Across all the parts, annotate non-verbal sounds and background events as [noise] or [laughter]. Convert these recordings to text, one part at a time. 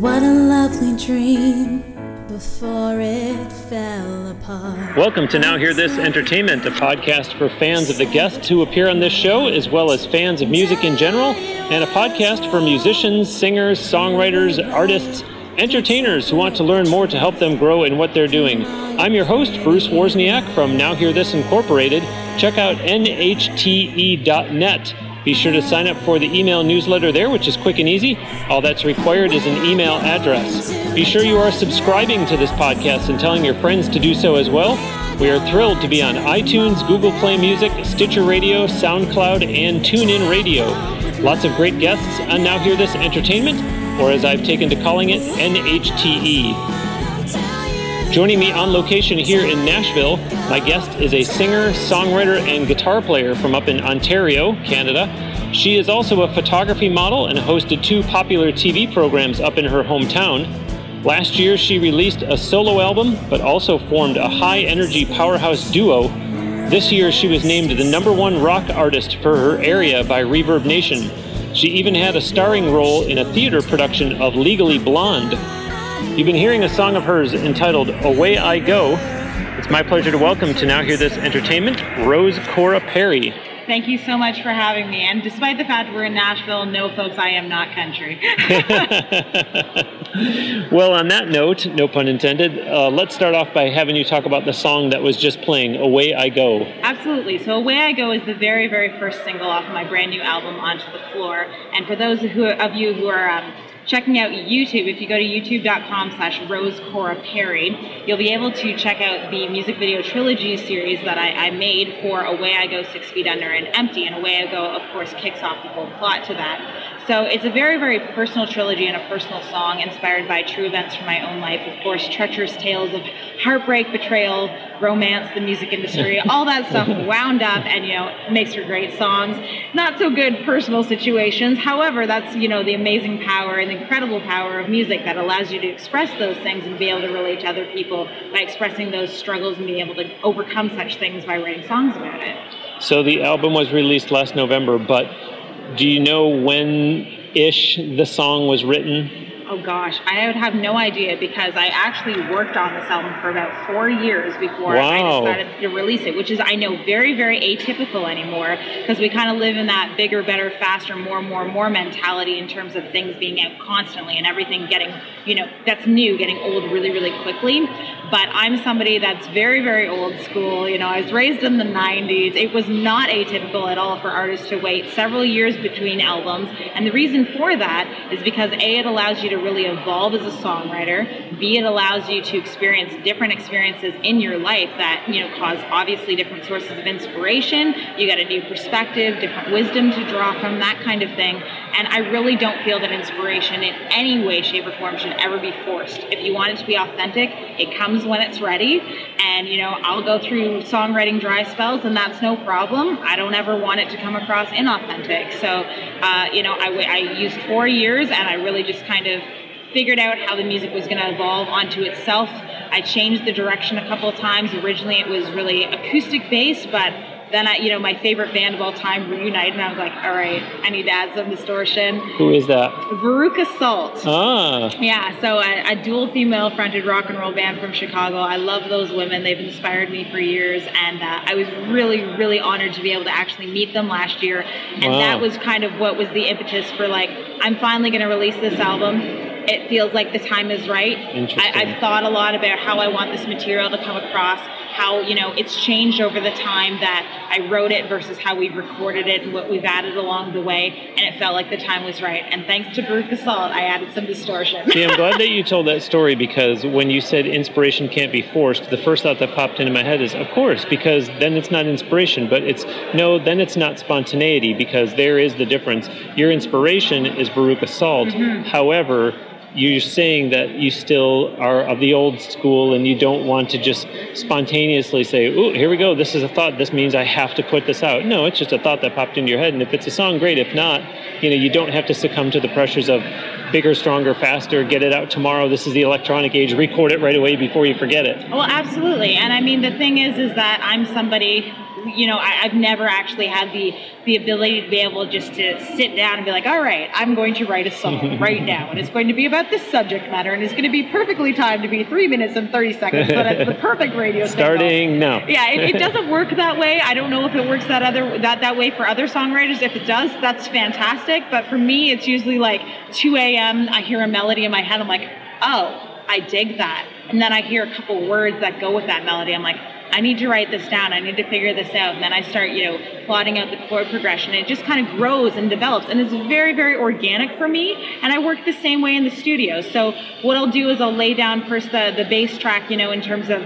What a lovely dream before it fell apart. Welcome to Now Hear This Entertainment, a podcast for fans of the guests who appear on this show, as well as fans of music in general, and a podcast for musicians, singers, songwriters, artists, entertainers who want to learn more to help them grow in what they're doing. I'm your host, Bruce Wozniak from Now Hear This Incorporated. Check out nhte.net. Be sure to sign up for the email newsletter there, which is quick and easy. All that's required is an email address. Be sure you are subscribing to this podcast and telling your friends to do so as well. We are thrilled to be on iTunes, Google Play Music, Stitcher Radio, SoundCloud, and TuneIn Radio. Lots of great guests on Now Hear This Entertainment, or as I've taken to calling it, NHTE. Joining me on location here in Nashville, my guest is a singer, songwriter, and guitar player from up in Ontario, Canada. She is also a photography model and hosted two popular TV programs up in her hometown. Last year, she released a solo album, but also formed a high energy powerhouse duo. This year, she was named the number one rock artist for her area by ReverbNation. She even had a starring role in a theater production of Legally Blonde. You've been hearing a song of hers entitled Away I Go. It's my pleasure to welcome to Now Hear This Entertainment, Rose Cora Perry. Thank you so much for having me. And despite the fact we're in Nashville, no, folks, I am not country. [laughs] well, on that note, no pun intended, uh, let's start off by having you talk about the song that was just playing, Away I Go. Absolutely. So, Away I Go is the very, very first single off my brand new album, Onto the Floor. And for those who, of you who are um, checking out YouTube, if you go to youtube.com slash Rose Cora Perry, you'll be able to check out the music video trilogy series that I, I, made for Away I Go, Six Feet Under, and Empty. And Away I Go, of course, kicks off the whole plot to that. So it's a very, very personal trilogy and a personal song inspired by true events from my own life. Of course, treacherous tales of heartbreak, betrayal, romance, the music industry, [laughs] all that stuff wound up and, you know, makes for great songs. Not so good personal situations. However, that's, you know, the amazing power and the incredible power of music that allows you to express those things and be able to relate to other people by expressing those struggles and being able to overcome such things by writing songs about it. So the album was released last November, but do you know when ish the song was written? Oh gosh, I would have no idea because I actually worked on this album for about four years before wow. I decided to release it, which is I know very, very atypical anymore because we kind of live in that bigger, better, faster, more, more, more mentality in terms of things being out constantly and everything getting, you know, that's new, getting old really, really quickly. But I'm somebody that's very, very old school. You know, I was raised in the 90s. It was not atypical at all for artists to wait several years between albums. And the reason for that is because A, it allows you to really evolve as a songwriter. B, it allows you to experience different experiences in your life that, you know, cause obviously different sources of inspiration. You got a new perspective, different wisdom to draw from, that kind of thing. And I really don't feel that inspiration in any way, shape, or form should ever be forced. If you want it to be authentic, it comes when it's ready. And, you know, I'll go through songwriting dry spells, and that's no problem. I don't ever want it to come across inauthentic. So, uh, you know, I, I used four years, and I really just kind of figured out how the music was going to evolve onto itself. I changed the direction a couple of times. Originally, it was really acoustic based, but then I, you know, my favorite band of all time reunited, and I was like, all right, I need to add some distortion. Who is that? Veruca Salt. Ah. Yeah, so a, a dual female fronted rock and roll band from Chicago. I love those women. They've inspired me for years, and uh, I was really, really honored to be able to actually meet them last year. And wow. that was kind of what was the impetus for like, I'm finally going to release this album it feels like the time is right. Interesting. I, have thought a lot about how I want this material to come across, how you know it's changed over the time that I wrote it versus how we've recorded it and what we've added along the way, and it felt like the time was right. And thanks to Veruca Salt, I added some distortion. See, I'm [laughs] glad that you told that story because when you said inspiration can't be forced, the first thought that popped into my head is, of course, because then it's not inspiration, but it's no, then it's not spontaneity because there is the difference. Your inspiration is Veruca Salt. Mm-hmm. However, you're saying that you still are of the old school and you don't want to just spontaneously say, oh, here we go, this is a thought, this means I have to put this out. No, it's just a thought that popped into your head. And if it's a song, great. If not, you know, you don't have to succumb to the pressures of bigger, stronger, faster, get it out tomorrow. This is the electronic age. Record it right away before you forget it. Well, absolutely. And I mean, the thing is, is that I'm somebody, you know, I, I've never actually had the the ability to be able just to sit down and be like, all right, I'm going to write a song [laughs] right now, and it's going to be about this subject matter, and it's going to be perfectly timed to be three minutes and thirty seconds. So that's the perfect radio. Starting now. Yeah, it, it doesn't work that way. I don't know if it works that other that that way for other songwriters. If it does, that's fantastic. But for me, it's usually like 2 a.m. I hear a melody in my head. I'm like, oh, I dig that, and then I hear a couple words that go with that melody. I'm like. I need to write this down. I need to figure this out. And then I start, you know, plotting out the chord progression. It just kind of grows and develops. And it's very, very organic for me. And I work the same way in the studio. So what I'll do is I'll lay down first the, the bass track, you know, in terms of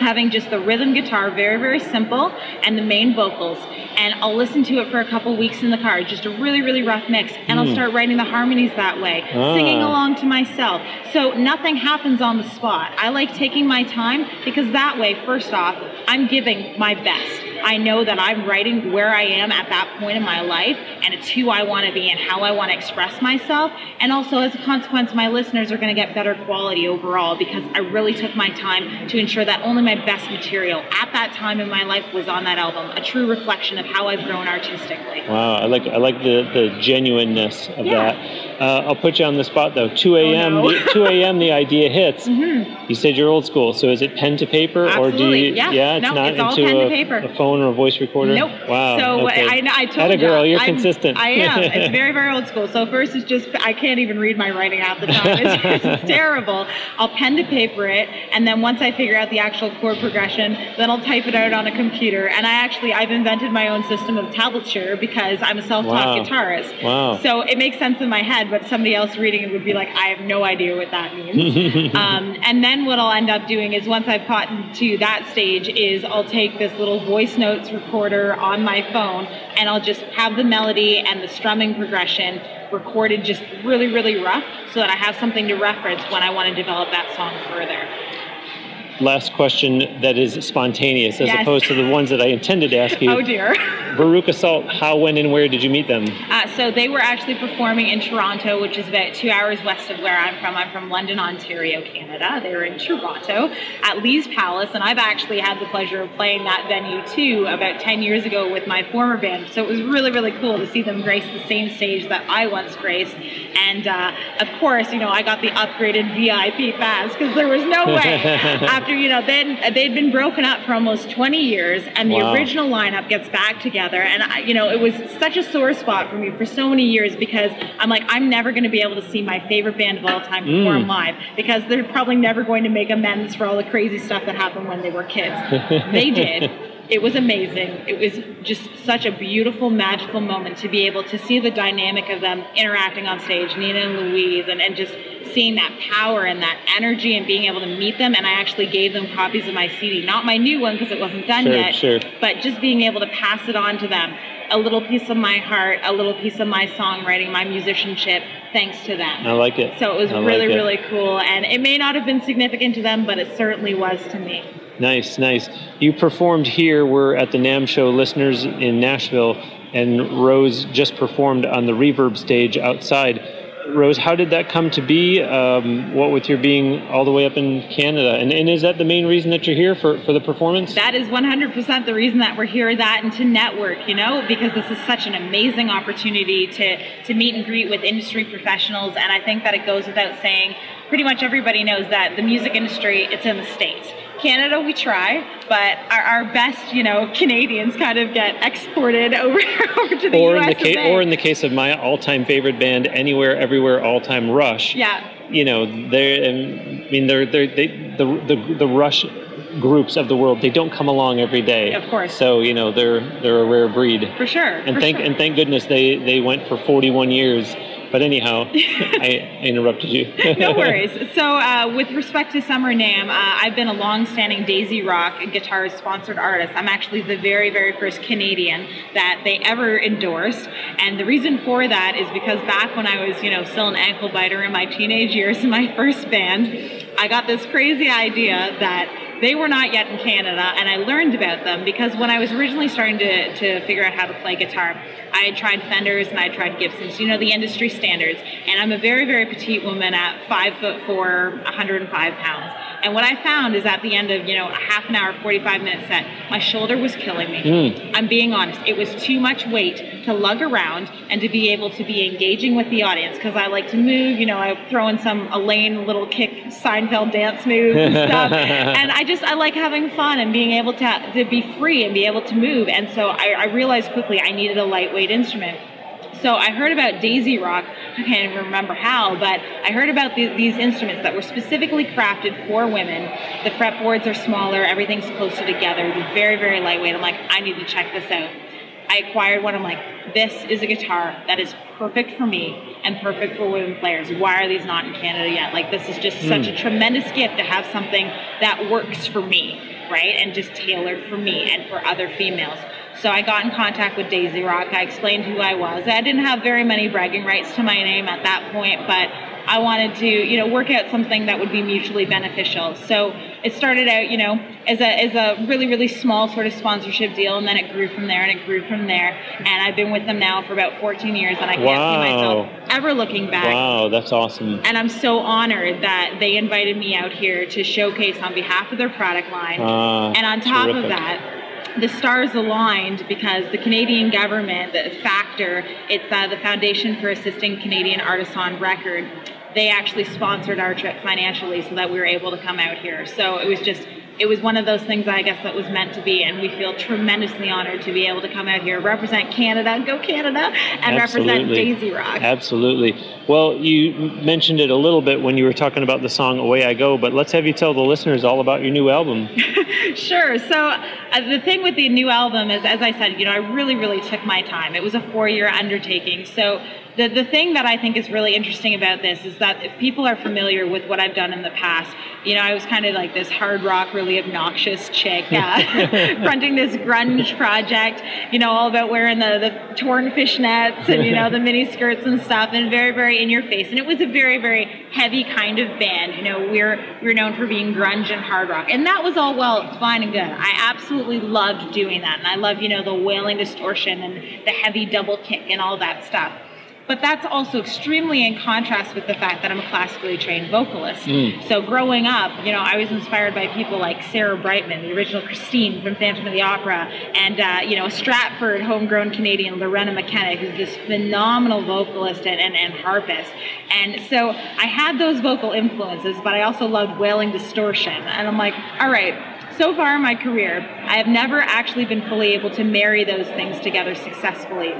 having just the rhythm guitar, very, very simple, and the main vocals. And I'll listen to it for a couple weeks in the car, just a really, really rough mix. And I'll start writing the harmonies that way, singing Ah. along to myself. So nothing happens on the spot. I like taking my time because that way, first off, I'm giving my best. I know that I'm writing where I am at that point in my life, and it's who I want to be and how I want to express myself. And also, as a consequence, my listeners are going to get better quality overall because I really took my time to ensure that only my best material at that time in my life was on that album, a true reflection of how I've grown artistically. Wow, I like I like the, the genuineness of Yeah. that. Uh, I'll put you on the spot though. 2 a.m. no. 2 a.m. the idea hits. You said you're old school, so is it pen to paper or do you? Yeah. it's No, not it's all into a, paper. a phone or a voice recorder. Nope. Wow. So okay. I, I told you, girl, you're I'm- consistent. I am. [laughs] It's very, very old school. So first, is just I can't even read my writing half the time. It's, it's [laughs] terrible. I'll pen to paper it, and then once I figure out the actual chord progression, then I'll type it out on a computer. And I actually I've invented my own system of tablature because I'm a self-taught Wow. guitarist. Wow. So it makes sense in my head, but somebody else reading it would be like, I have no idea what that means. [laughs] um, and then what I'll end up doing is once I've gotten to that stage is I'll take this little voice notes recorder on my phone and I'll just have the melody and the strumming progression recorded just really, really rough so that I have something to reference when I want to develop that song further. Last question that is spontaneous as Yes. opposed to the ones that I intended to ask you. [laughs] Oh dear. [laughs] Veruca Salt, how, when, and where did you meet them? Uh, so they were actually performing in Toronto, which is about two hours west of where I'm from. I'm from London, Ontario, Canada. They were in Toronto at Lee's Palace, and I've actually had the pleasure of playing that venue too about 10 years ago with my former band. So it was really, really cool to see them grace the same stage that I once graced. And uh, of course, you know, I got the upgraded VIP pass because there was no way [laughs] after, you know, then they'd been broken up for almost 20 years, and the Wow. original lineup gets back together and I, you know it was such a sore spot for me for so many years because i'm like i'm never going to be able to see my favorite band of all time perform Mm. live because they're probably never going to make amends for all the crazy stuff that happened when they were kids [laughs] they did it was amazing. It was just such a beautiful magical moment to be able to see the dynamic of them interacting on stage nina and louise and, and just seeing that power and that energy and being able to meet them. And i actually gave them copies of my cd not my new one because it wasn't done Sure, yet sure. but just being able to pass it on to them. A little piece of my heart a little piece of my songwriting my musicianship thanks to them. I like it. so it was I like really it. really cool. And it may not have been significant to them but it certainly was to me Nice, nice. You performed here. We're at the NAMM show, listeners in Nashville, and Rose just performed on the Reverb stage outside. Rose, how did that come to be? Um, what with your being all the way up in Canada, and, and is that the main reason that you're here for, for the performance? that is 100% the reason that we're here that and to network you know because this is such an amazing opportunity to to meet and greet with industry professionals and i think that it goes without saying pretty much everybody knows that the music industry it's in the states canada we try but our, our best you know canadians kind of get exported [laughs] over, over to the or in the case, or in the case of my all-time favorite band, Anywhere, Everywhere, All-Time Rush. yeah you know, they're, I mean, they're, they're, they, the, the, the Rush groups of the world, they don't come along every day. Of course. So, you know, they're, they're a rare breed. for sure And for thank, sure. and thank goodness they, they went for 41 years. But anyhow, [laughs] I, interrupted you. no worries. So, uh, with respect to Summer NAMM, uh, I've been a long-standing Daisy Rock guitarist sponsored artist. I'm actually the very, very first Canadian that they ever endorsed, and the reason for that is because back when I was, you know, still an ankle biter in my teenage years in my first band, I got this crazy idea that they were not yet in Canada, and I learned about them because when I was originally starting to, to figure out how to play guitar, I had tried Fenders and I tried Gibsons, you know, the industry standards. And I'm a very, very petite woman at five foot four, 105 pounds. And what I found is at the end of, you know, a half an hour, 45 minute set, my shoulder was killing me. Mm. I'm being honest. It was too much weight to lug around and to be able to be engaging with the audience because I like to move, you know, I throw in some Elaine little kick Seinfeld dance moves and [laughs] stuff. and I just, I like having fun and being able to, to be free and be able to move. And so I, I realized quickly I needed a lightweight instrument. So I heard about Daisy Rock. I can't even remember how, but I heard about the, these instruments that were specifically crafted for women. The fretboards are smaller, everything's closer together. They're very, very lightweight. I'm like, I need to check this out. I acquired one. I'm like, this is a guitar that is perfect for me and perfect for women players. Why are these not in Canada yet? Like, this is just mm. such a tremendous gift to have something that works for me, right? And just tailored for me and for other females. So I got in contact with Daisy Rock. I explained who I was. I didn't have very many bragging rights to my name at that point, but I wanted to, you know, work out something that would be mutually beneficial. So it started out, you know, as a as a really really small sort of sponsorship deal, and then it grew from there and it grew from there. And I've been with them now for about 14 years, and I can't wow. see myself ever looking back. Wow, that's awesome. And I'm so honored that they invited me out here to showcase on behalf of their product line. Uh, and on top terrific. of that the stars aligned because the Canadian government, the FACTOR, it's uh, the Foundation for Assisting Canadian Artists on Record. They actually sponsored our trip financially so that we were able to come out here. So it was just it was one of those things I guess that was meant to be, and we feel tremendously honored to be able to come out here, represent Canada, go Canada, and Absolutely. represent Daisy Rock. Absolutely. Well, you mentioned it a little bit when you were talking about the song "Away I Go," but let's have you tell the listeners all about your new album. [laughs] sure. So uh, the thing with the new album is, as I said, you know, I really, really took my time. It was a four-year undertaking, so the, the thing that I think is really interesting about this is that if people are familiar with what I've done in the past, you know, I was kind of like this hard rock, really obnoxious chick uh, [laughs] fronting this grunge project, you know, all about wearing the, the torn fishnets and, you know, the mini skirts and stuff and very, very in your face. And it was a very, very heavy kind of band. You know, we're, we're known for being grunge and hard rock. And that was all well, fine and good. I absolutely loved doing that. And I love, you know, the wailing distortion and the heavy double kick and all that stuff. But that's also extremely in contrast with the fact that I'm a classically trained vocalist. Mm. So growing up, you know, I was inspired by people like Sarah Brightman, the original Christine from Phantom of the Opera, and uh, you know, Stratford homegrown Canadian, Loreena McKennitt, who's this phenomenal vocalist and, and, and harpist. And so I had those vocal influences, but I also loved wailing distortion. And I'm like, all right, so far in my career, I have never actually been fully able to marry those things together successfully.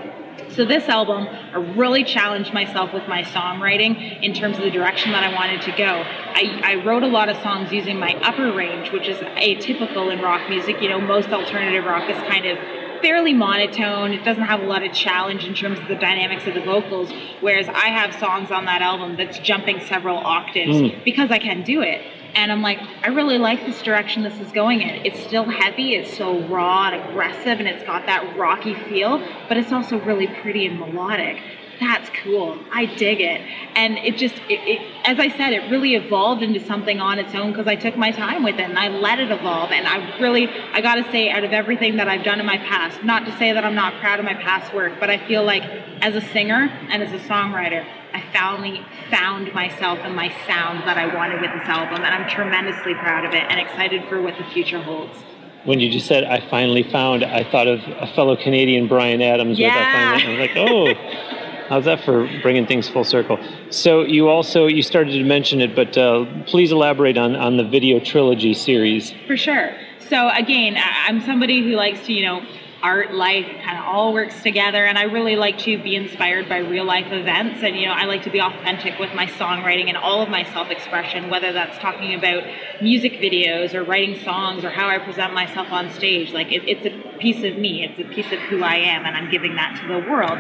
So this album, I really challenged myself with my songwriting in terms of the direction that I wanted to go. I, I, wrote a lot of songs using my upper range, which is atypical in rock music. You know, most alternative rock is kind of fairly monotone. It doesn't have a lot of challenge in terms of the dynamics of the vocals. Whereas I have songs on that album that's jumping several octaves Mm. because I can do it. And I'm like, I really like this direction this is going in. It's still heavy, it's so raw and aggressive, and it's got that rocky feel, but it's also really pretty and melodic. That's cool. I dig it. And it just, it, it, as I said, it really evolved into something on its own because I took my time with it and I let it evolve. And I really, I got to say, out of everything that I've done in my past, not to say that I'm not proud of my past work, but I feel like as a singer and as a songwriter, I finally found myself and my sound that I wanted with this album, and I'm tremendously proud of it and excited for what the future holds. When you just said "I finally found," I thought of a fellow Canadian, Bryan Adams. With I, Yeah. finally, I was like, "Oh, [laughs] how's that for bringing things full circle?" So you also you started to mention it, but uh, please elaborate on on the video trilogy series. For sure. So again, I'm somebody who likes to, you know, art, life, kind of all works together, and I really like to be inspired by real life events, and you know, I like to be authentic with my songwriting and all of my self-expression, whether that's talking about music videos or writing songs or how I present myself on stage. Like it, it's a piece of me, it's a piece of who I am, and I'm giving that to the world.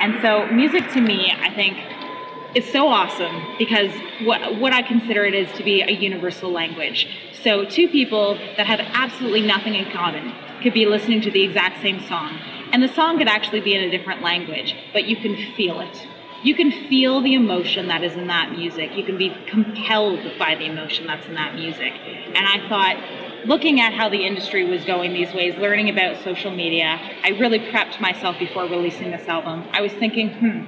And so, music to me, I think, is so awesome because what, what I consider it is to be a universal language. So, two people that have absolutely nothing in common could be listening to the exact same song, and the song could actually be in a different language, but you can feel it. You can feel the emotion that is in that music. You can be compelled by the emotion that's in that music. And I thought, looking at how the industry was going these ways, learning about social media, I really prepped myself before releasing this album. I was thinking, hmm,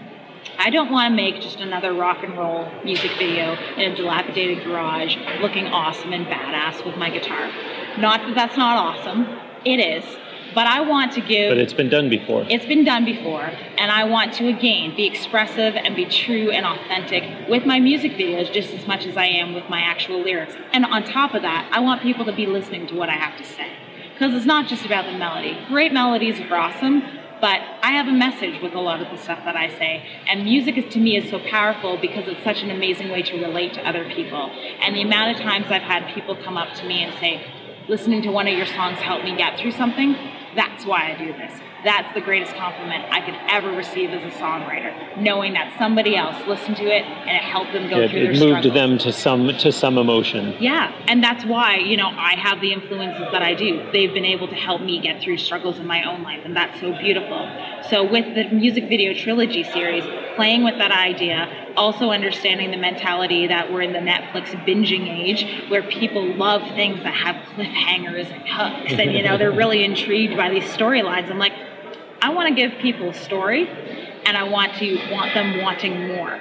I don't want to make just another rock and roll music video in a dilapidated garage looking awesome and badass with my guitar. Not that that's not awesome, it is. But I want to give. But it's been done before. It's been done before, and I want to again be expressive and be true and authentic with my music videos just as much as I am with my actual lyrics. And on top of that, I want people to be listening to what I have to say. Because it's not just about the melody. Great melodies are awesome, but I have a message with a lot of the stuff that I say. And music is, to me is so powerful because it's such an amazing way to relate to other people. And the amount of times I've had people come up to me and say, listening to one of your songs helped me get through something, that's why I do this. That's the greatest compliment I could ever receive as a songwriter, knowing that somebody else listened to it and it helped them go Yeah, through it their It moved struggles. them to some to some emotion. Yeah, and that's why, you know, I have the influences that I do. They've been able to help me get through struggles in my own life, and that's so beautiful. So, with the music video trilogy series, playing with that idea, also understanding the mentality that we're in the Netflix binging age where people love things that have cliffhangers and hooks, and, you know, they're really [laughs] intrigued by these storylines. I'm like, I want to give people a story and I want to want them wanting more.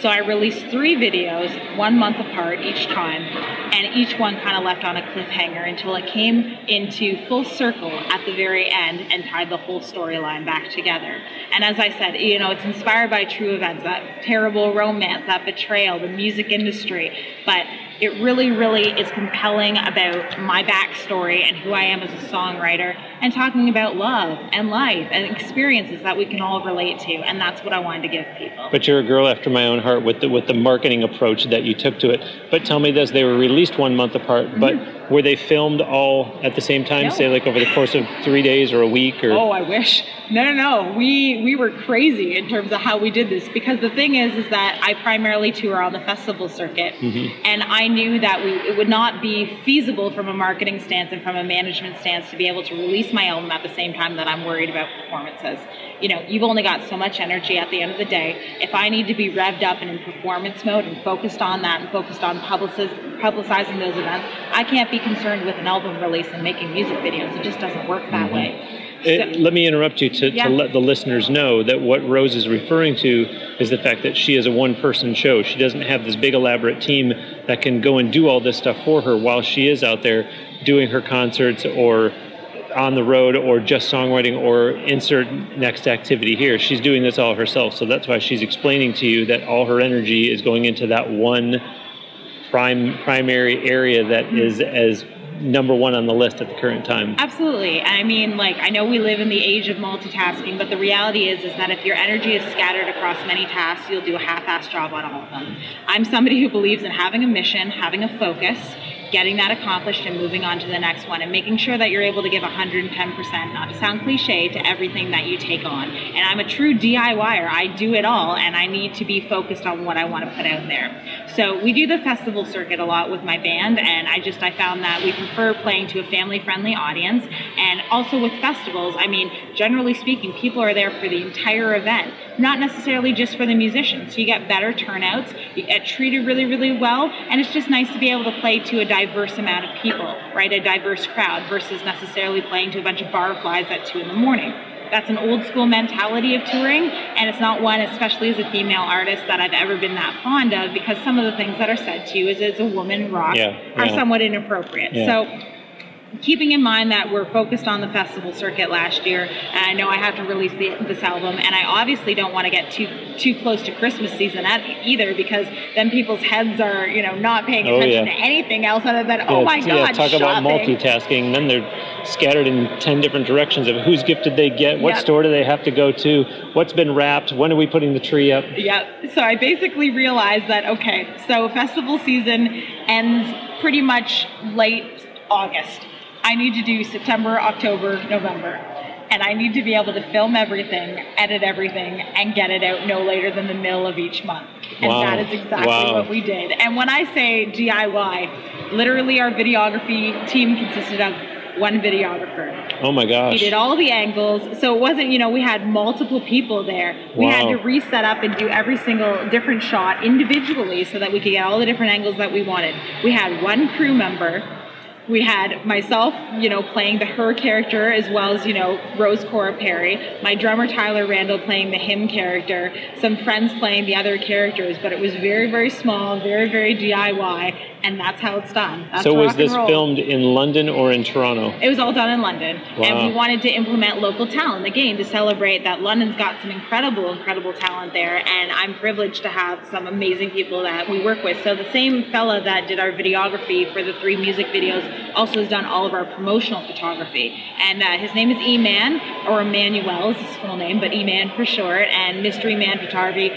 So I released three videos, one month apart each time, and each one kind of left on a cliffhanger until it came into full circle at the very end and tied the whole storyline back together. And as I said, you know, it's inspired by true events, that terrible romance, that betrayal, the music industry, but it really, really is compelling about my backstory and who I am as a songwriter and talking about love and life and experiences that we can all relate to. And that's what I wanted to give people. But you're a girl after my own heart with the with the marketing approach that you took to it. But tell me this: they were released one month apart, but mm-hmm. Were they filmed all at the same time? Mm-hmm. No. Say like over the course of three days or a week or? Oh, I wish. No, no, no. We we were crazy in terms of how we did this because the thing is, is that I primarily tour on the festival circuit, and I knew that we it would not be feasible from a marketing stance and from a management stance to be able to release my album at the same time that I'm worried about performances. You know, you've only got so much energy at the end of the day. If I need to be revved up and in performance mode and focused on that and focused on publiciz- publicizing those events, I can't be concerned with an album release and making music videos. It just doesn't work that mm-hmm. way. It- So- let me interrupt you to, Yeah. to let the listeners know that what Rose is referring to is the fact that she is a one person show. She doesn't have this big elaborate team that can go and do all this stuff for her while she is out there doing her concerts or on the road or just songwriting or insert next activity here. She's doing this all herself. So that's why she's explaining to you that all her energy is going into that one prime primary area that mm-hmm. is as number one on the list at the current time. Absolutely. I mean, like, I know we live in the age of multitasking, but the reality is, is that if your energy is scattered across many tasks, you'll do a half-assed job on all of them. I'm somebody who believes in having a mission, having a focus, getting that accomplished and moving on to the next one and making sure that you're able to give 110%, not to sound cliche, to everything that you take on. And I'm a true DIYer. I do it all and I need to be focused on what I want to put out there. So we do the festival circuit a lot with my band and I just I found that we prefer playing to a family friendly audience and also with festivals, I mean, generally speaking, people are there for the entire event, not necessarily just for the musicians. So you get better turnouts, you get treated really, really well, and it's just nice to be able to play to a diverse amount of people, right? A diverse crowd versus necessarily playing to a bunch of barflies at two in the morning. That's an old school mentality of touring, and it's not one, especially as a female artist, that I've ever been that fond of because some of the things that are said to you as, as a woman rock Yeah, are somewhat inappropriate. Yeah. So keeping in mind that we're focused on the festival circuit last year and i know i have to release the, this album and i obviously don't want to get too too close to christmas season either because then people's heads are you know not paying Oh, attention yeah. to anything else other than oh Yeah, my yeah, god talk about multitasking. Then they're scattered in 10 different directions of whose gift did they get, what Yep. store do they have to go to, what's been wrapped, when are we putting the tree up. Yep. So I basically realized that okay, so festival season ends pretty much late August. I need to do September, October, November. And I need to be able to film everything, edit everything, and get it out no later than the middle of each month. And Wow. that is exactly Wow. what we did. And when I say DIY, literally our videography team consisted of one videographer. Oh my gosh. He did all the angles. So it wasn't, you know, we had multiple people there. We had to reset up and do every single different shot individually so that we could get all the different angles that we wanted. We had one crew member we had myself, you know, playing the her character as well as, you know, Rose Cora Perry, my drummer Tyler Randall playing the him character, some friends playing the other characters, but it was very, very small, very, very DIY, and that's how it's done. That's so was this filmed in London or in Toronto? It was all done in London, Wow. and we wanted to implement local talent again to celebrate that London's got some incredible, incredible talent there, and I'm privileged to have some amazing people that we work with. So the same fella that did our videography for the three music videos also has done all of our promotional photography, and uh, his name is E-Man or Emmanuel is his full name, but E-Man for short, and Mystery Man Photography,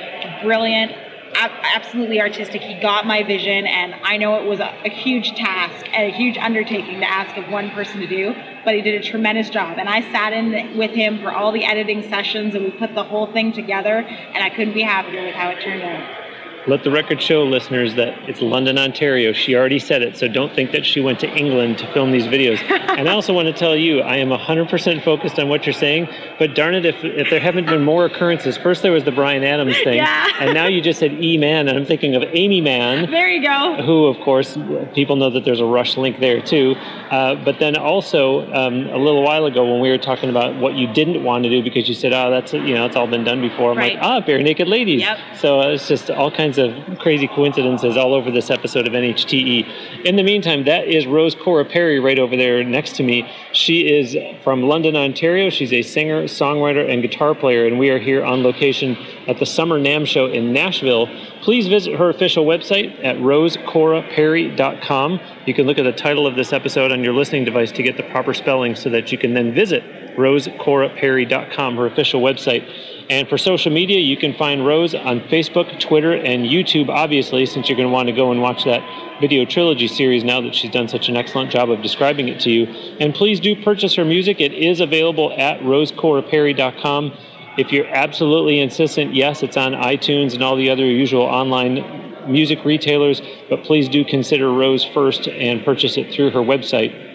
brilliant absolutely artistic. He got my vision, and I know it was a, a huge task and a huge undertaking to ask of one person to do, but he did a tremendous job. And I sat in with him for all the editing sessions, and we put the whole thing together, and I couldn't be happier with how it turned out. Let the record show, listeners, that it's London, Ontario. She already said it, so don't think that she went to England to film these videos. [laughs] and I also want to tell you, I am 100% focused on what you're saying, but darn it, if, if there haven't been more occurrences. First, there was the Bryan Adams thing, Yeah. and now you just said E Man, and I'm thinking of Aimee Mann. There you go. who, of course, people know that there's a Rush link there too. Uh, but then also, um, a little while ago, when we were talking about what you didn't want to do because you said, "Oh, that's you know, it's all been done before." I'm Right. like, "Ah, Barenaked Ladies." Yep. So uh, it's just all kinds of crazy coincidences all over this episode of NHTE. In the meantime, that is Rose Cora Perry right over there next to me. She is from London, Ontario. She's a singer, songwriter, and guitar player, and we are here on location at the Summer NAMM show in Nashville. Please visit her official website at rosecoraperry.com. You can look at the title of this episode on your listening device to get the proper spelling so that you can then visit rosecoraperry.com, her official website. And for social media, you can find Rose on Facebook, Twitter, and YouTube, obviously, since you're going to want to go and watch that video trilogy series now that she's done such an excellent job of describing it to you. And please do purchase her music. It is available at rosecoraperry.com. If you're absolutely insistent, yes, it's on iTunes and all the other usual online music retailers, but please do consider Rose first and purchase it through her website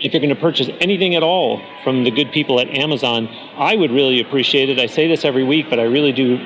if you're going to purchase anything at all from the good people at Amazon, I would really appreciate it. I say this every week, but I really do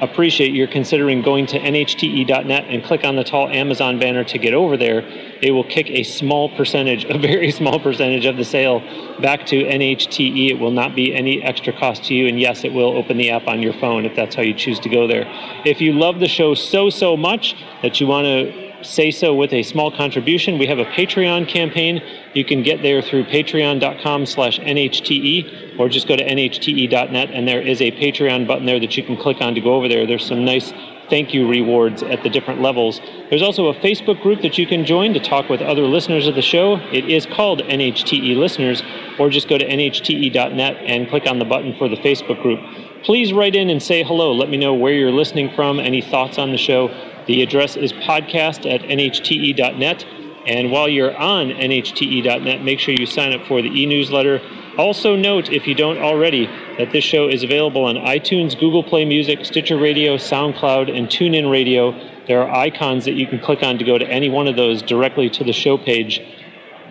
appreciate your considering going to nhte.net and click on the tall Amazon banner to get over there. It will kick a small percentage, a very [laughs] small percentage of the sale back to NHTE. It will not be any extra cost to you. And yes, it will open the app on your phone if that's how you choose to go there. If you love the show so, so much that you want to say so with a small contribution. We have a Patreon campaign. You can get there through patreon.com slash NHTE or just go to NHTE.net and there is a Patreon button there that you can click on to go over there. There's some nice thank you rewards at the different levels. There's also a Facebook group that you can join to talk with other listeners of the show. It is called NHTE Listeners, or just go to NHTE.net and click on the button for the Facebook group. Please write in and say hello. Let me know where you're listening from, any thoughts on the show. The address is podcast at nhte.net. And while you're on nhte.net, make sure you sign up for the e newsletter. Also, note, if you don't already, that this show is available on iTunes, Google Play Music, Stitcher Radio, SoundCloud, and TuneIn Radio. There are icons that you can click on to go to any one of those directly to the show page.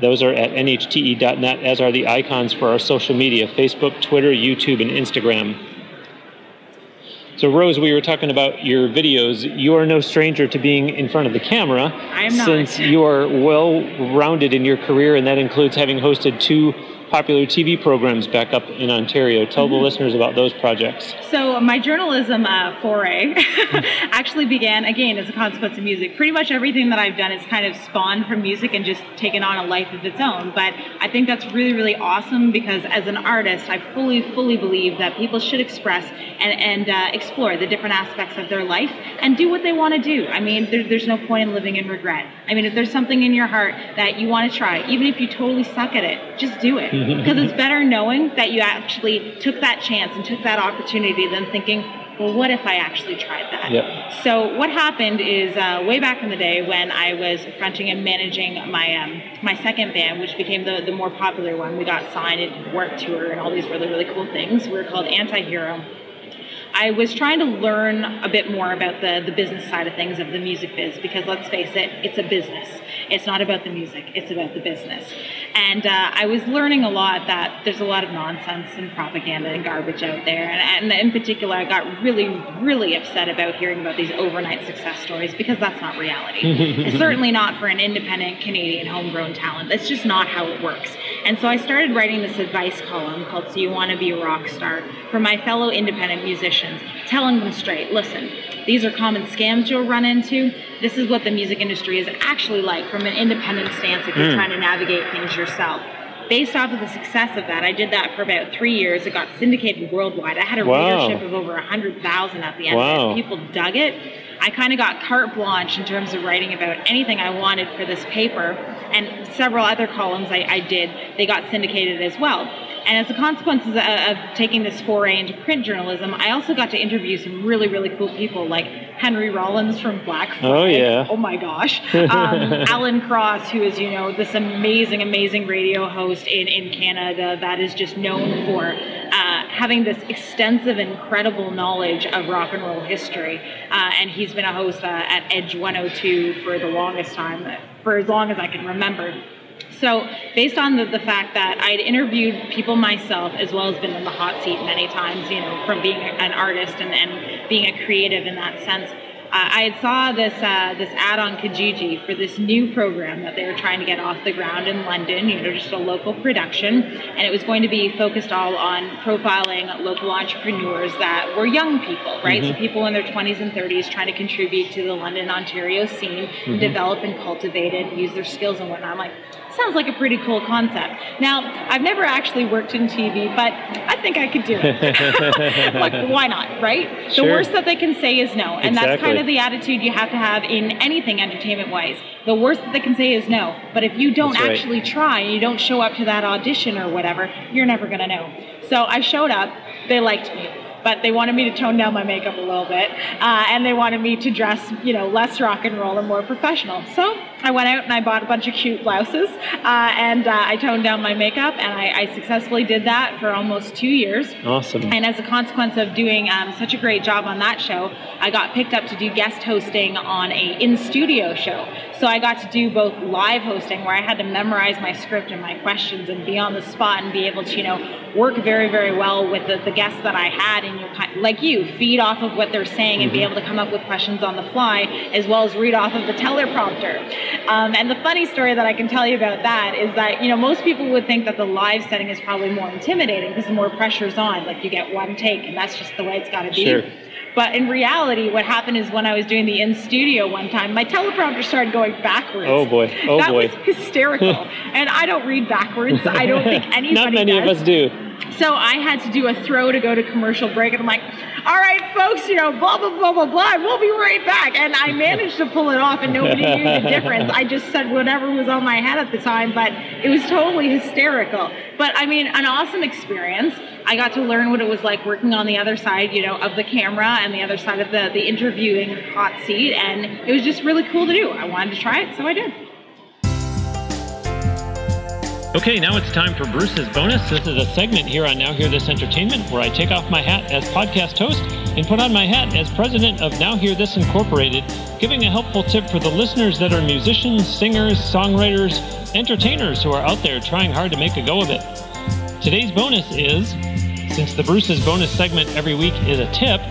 Those are at nhte.net, as are the icons for our social media Facebook, Twitter, YouTube, and Instagram. So, Rose, we were talking about your videos. You are no stranger to being in front of the camera. I am not. Since you are well rounded in your career, and that includes having hosted two popular TV programs back up in Ontario. Tell Mm-hmm. the listeners about those projects. So my journalism uh, foray [laughs] actually began again as a consequence of music. Pretty much everything that I've done is kind of spawned from music and just taken on a life of its own. But I think that's really, really awesome because as an artist, I fully, fully believe that people should express and, and uh, explore the different aspects of their life and do what they want to do. I mean, there, there's no point in living in regret. I mean, if there's something in your heart that you want to try, even if you totally suck at it, just do it. Because it's better knowing that you actually took that chance and took that opportunity than thinking, well, what if I actually tried that? Yep. So what happened is uh, way back in the day when I was fronting and managing my um, my second band, which became the, the more popular one. We got signed at Warped Tour and all these really really cool things. We were called Antihero. I was trying to learn a bit more about the, the business side of things of the music biz because let's face it, it's a business. It's not about the music, it's about the business. And uh, I was learning a lot that there's a lot of nonsense and propaganda and garbage out there. And, and in particular, I got really, really upset about hearing about these overnight success stories because that's not reality. [laughs] it's certainly not for an independent Canadian homegrown talent. That's just not how it works. And so I started writing this advice column called So You Want to Be a Rock Star for my fellow independent musicians, telling them straight listen, these are common scams you'll run into. This is what the music industry is actually like from an independent stance if you're mm. trying to navigate things yourself. Based off of the success of that, I did that for about three years. It got syndicated worldwide. I had a wow. readership of over 100,000 at the end wow. of it. People dug it. I kind of got carte blanche in terms of writing about anything I wanted for this paper, and several other columns I, I did, they got syndicated as well. And as a consequence of, of, taking this foray into print journalism, I also got to interview some really, really cool people like Henry Rollins from Black Flag. Oh, yeah. Oh, my gosh. [laughs] Um, Alan Cross, who is, you know, this amazing, amazing radio host in, in Canada that is just known for uh, having this extensive, incredible knowledge of rock and roll history. Uh, and he's been a host uh, at Edge 102 for the longest time, for as long as I can remember. So, based on the, the fact that I'd interviewed people myself, as well as been in the hot seat many times, you know, from being an artist and, and being a creative in that sense, uh, I had saw this uh, this ad on Kijiji for this new program that they were trying to get off the ground in London. You know, just a local production, and it was going to be focused all on profiling local entrepreneurs that were young people, right? Mm-hmm. So people in their 20s and 30s trying to contribute to the London, Ontario scene, mm-hmm. develop and cultivate it, use their skills and whatnot. I'm like, sounds like a pretty cool concept. Now, I've never actually worked in TV, but I think I could do it. [laughs] like, why not, right? Sure. The worst that they can say is no. And exactly. that's kind of the attitude you have to have in anything entertainment wise. The worst that they can say is no. But if you don't actually try and you don't show up to that audition or whatever, you're never going to know. So I showed up. They liked me but they wanted me to tone down my makeup a little bit, uh, and they wanted me to dress, you know, less rock and roll and more professional. So I went out and I bought a bunch of cute blouses uh, and uh, I toned down my makeup and I, I, successfully did that for almost two years. Awesome. And as a consequence of doing um, such a great job on that show, I got picked up to do guest hosting on a in studio show. So I got to do both live hosting where I had to memorize my script and my questions and be on the spot and be able to, you know, work very, very well with the, the guests that I had and you like you, feed off of what they're saying and mm-hmm. be able to come up with questions on the fly as well as read off of the teleprompter. Um, and the funny story that I can tell you about that is that, you know, most people would think that the live setting is probably more intimidating because the more pressure's on. Like you get one take and that's just the way it's got to be. Sure. But in reality, what happened is when I was doing the in studio one time, my teleprompter started going backwards. Oh boy! Oh that boy! That was hysterical. [laughs] and I don't read backwards. I don't think anybody. Not many does. of us do. So I had to do a throw to go to commercial break, and I'm like, all right, folks, you know, blah, blah, blah, blah, blah, we'll be right back. And I managed to pull it off, and nobody knew the [laughs] difference. I just said whatever was on my head at the time, but it was totally hysterical. But I mean, an awesome experience. I got to learn what it was like working on the other side, you know, of the camera and the other side of the, the interviewing hot seat. And it was just really cool to do. I wanted to try it, so I did. Okay, now it's time for Bruce's bonus. This is a segment here on Now Hear This Entertainment where I take off my hat as podcast host and put on my hat as president of Now Hear This Incorporated, giving a helpful tip for the listeners that are musicians, singers, songwriters, entertainers who are out there trying hard to make a go of it. Today's bonus is since the Bruce's bonus segment every week is a tip,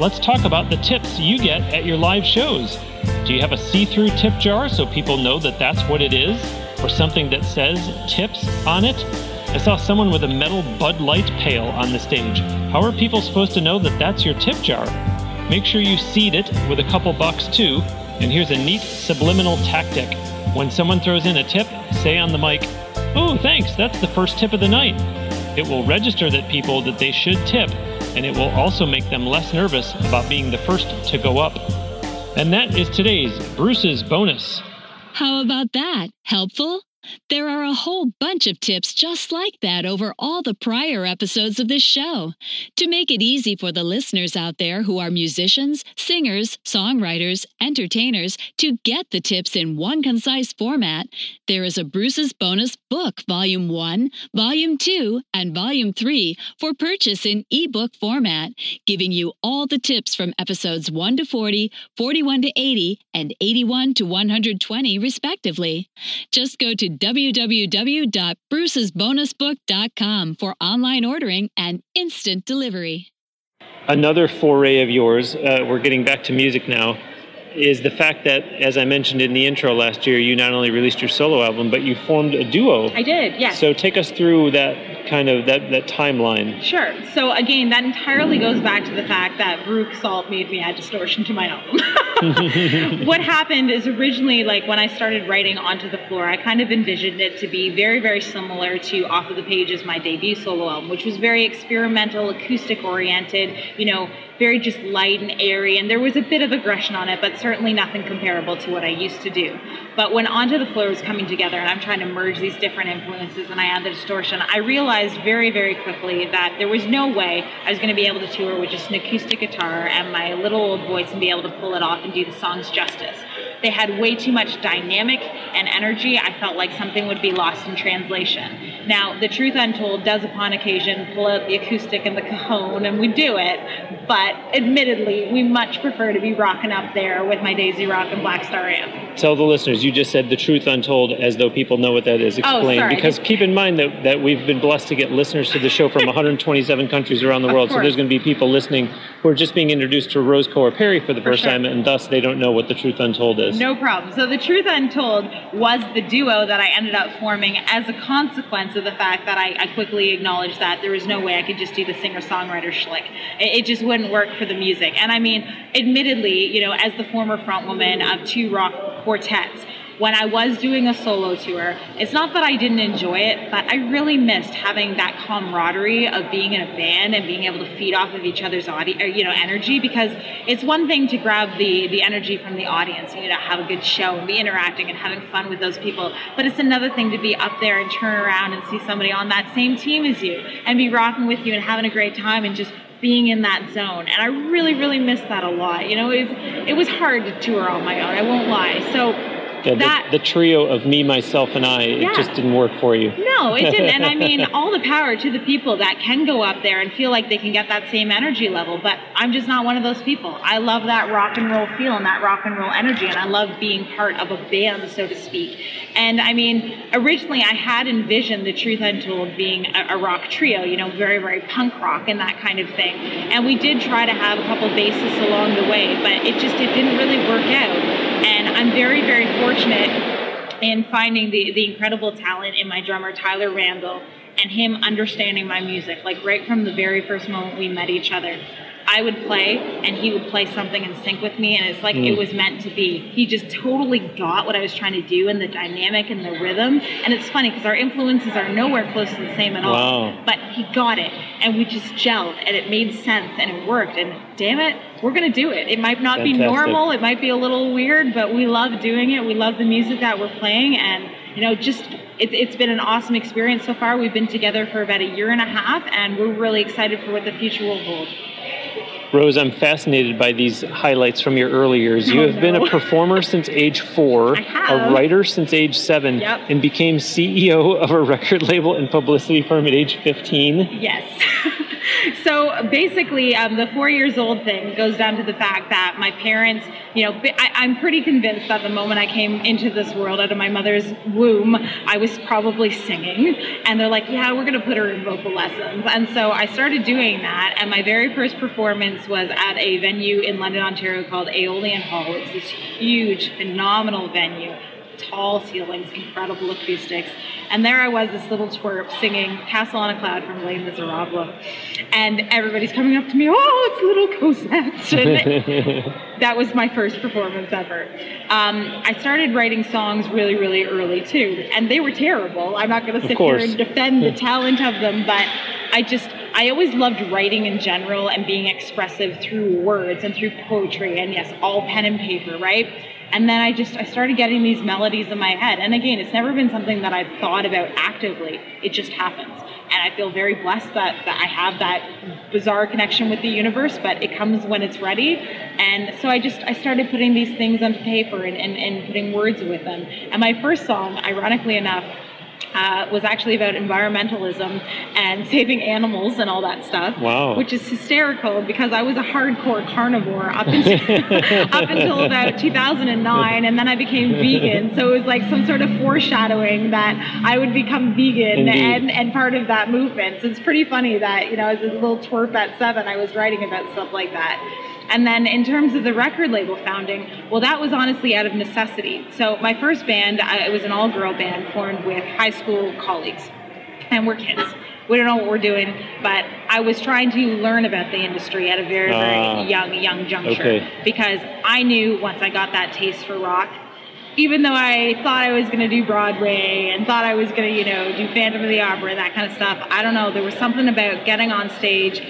let's talk about the tips you get at your live shows. Do you have a see through tip jar so people know that that's what it is? Or something that says tips on it. I saw someone with a metal Bud Light pail on the stage. How are people supposed to know that that's your tip jar? Make sure you seed it with a couple bucks too. And here's a neat subliminal tactic. When someone throws in a tip, say on the mic, Oh, thanks, that's the first tip of the night. It will register that people that they should tip, and it will also make them less nervous about being the first to go up. And that is today's Bruce's bonus. How about that? Helpful? There are a whole bunch of tips just like that over all the prior episodes of this show. To make it easy for the listeners out there who are musicians, singers, songwriters, entertainers to get the tips in one concise format, there is a Bruce's Bonus Book, Volume 1, Volume 2, and Volume 3 for purchase in ebook format, giving you all the tips from episodes 1 to 40, 41 to 80, and 81 to 120, respectively. Just go to www.brucesbonusbook.com for online ordering and instant delivery. Another foray of yours, uh, we're getting back to music now, is the fact that, as I mentioned in the intro last year, you not only released your solo album, but you formed a duo. I did, yes. So take us through that kind of that, that timeline. Sure. So again, that entirely goes back to the fact that Veruca Salt made me add distortion to my album. [laughs] what happened is originally like when I started writing onto the floor, I kind of envisioned it to be very, very similar to Off of the Pages, my debut solo album, which was very experimental, acoustic oriented, you know, very just light and airy, and there was a bit of aggression on it, but certainly nothing comparable to what I used to do. But when Onto the Floor was coming together and I'm trying to merge these different influences and I add the distortion, I realized very, very quickly that there was no way I was going to be able to tour with just an acoustic guitar and my little old voice and be able to pull it off and do the songs justice. They had way too much dynamic and energy. I felt like something would be lost in translation. Now, The Truth Untold does upon occasion pull out the acoustic and the cajon, and we do it, but admittedly, we much prefer to be rocking up there with my Daisy Rock and Blackstar amp. Tell the listeners, you just said The Truth Untold as though people know what that is. Oh, Explain. Oh. Because keep in mind that, that we've been blessed to get listeners to the show from [laughs] 127 countries around the world. So there's going to be people listening who are just being introduced to Rose Cora Perry for the first sure. time, and thus they don't know what The Truth Untold is. No problem. So the Truth Untold was the duo that I ended up forming as a consequence of the fact that I, I quickly acknowledged that there was no way I could just do the singer-songwriter schlick. It, it just wouldn't work for the music. And I mean, admittedly, you know, as the former frontwoman of two rock quartets, when I was doing a solo tour, it's not that I didn't enjoy it, but I really missed having that camaraderie of being in a band and being able to feed off of each other's audio, er, you know, energy. Because it's one thing to grab the the energy from the audience, you know, have a good show and be interacting and having fun with those people. But it's another thing to be up there and turn around and see somebody on that same team as you and be rocking with you and having a great time and just being in that zone. And I really, really missed that a lot. You know, it was, it was hard to tour on my own. I won't lie. So Yeah, the, the trio of me, myself, and I, Yeah. it just didn't work for you. no, it didn't. And I [laughs] mean, all the power to the people that can go up there and feel like they can get that same energy level. But I'm just not one of those people. I love that rock and roll feel and that rock and roll energy. And I love being part of a band, so to speak. And I mean, originally I had envisioned The Truth Untold being a, a rock trio, you know, very, very punk rock and that kind of thing. And we did try to have a couple bassists along the way, but it just it didn't really work out. And I'm very, very fortunate in finding the, the incredible talent in my drummer Tyler Randall and him understanding my music like right from the very first moment we met each other I would play and he would play something in sync with me and it's like it hmm. was meant to be. He just totally got what I was trying to do and the dynamic and the rhythm. And it's funny because our influences are nowhere close to the same at all. Wow. but he got it and we just gelled and it made sense and it worked. And damn it we're gonna do it. It might not be normal it might be a little weird but we love doing it. We love the music that we're playing and you know just it, it's been an awesome experience so far. We've been together for about a year and a half and we're really excited for what the future will hold Rose, I'm fascinated by these highlights from your early years. You have been a [laughs] performer since age four, a writer since age seven, Yep. and became CEO of a record label and publicity firm at age 15. Yes. [laughs] so basically, um, the four years old thing goes down to the fact that my parents, you know, I, I'm pretty convinced that the moment I came into this world out of my mother's womb, I was probably singing. And they're like, yeah, we're going to put her in vocal lessons. And so I started doing that. And my very first performance was at a venue in London, Ontario called Aeolian Hall. It's this huge, phenomenal venue tall ceilings, incredible acoustics. And there I was, this little twerp singing Castle on a Cloud from Les Miserables. And everybody's coming up to me, oh, it's little Cosette. [laughs] And that was my first performance ever. Um, I started writing songs really, really early too. And they were terrible. I'm not going to sit here and defend the [laughs] talent of them, but I just, I always loved writing in general and being expressive through words and through poetry and yes, all pen and paper, right? And then I just I started getting these melodies in my head. And again, it's never been something that I've thought about actively. It just happens. And I feel very blessed that, that I have that bizarre connection with the universe, but it comes when it's ready. And so I just I started putting these things onto paper and, and, and putting words with them. And my first song, ironically enough, uh, was actually about environmentalism and saving animals and all that stuff. Wow. Which is hysterical because I was a hardcore carnivore up until, [laughs] up until about 2009, and then I became vegan. So it was like some sort of foreshadowing that I would become vegan and, and part of that movement. So it's pretty funny that, you know, as a little twerp at seven, I was writing about stuff like that. And then in terms of the record label founding, well, that was honestly out of necessity. So my first band, I, it was an all-girl band formed with high school colleagues, and we're kids. We don't know what we're doing, but I was trying to learn about the industry at a very, very Ah. young, young juncture Okay. because I knew once I got that taste for rock, even though I thought I was going to do Broadway and thought I was going to, you know, do Phantom of the Opera, that kind of stuff, I don't know. There was something about getting on stage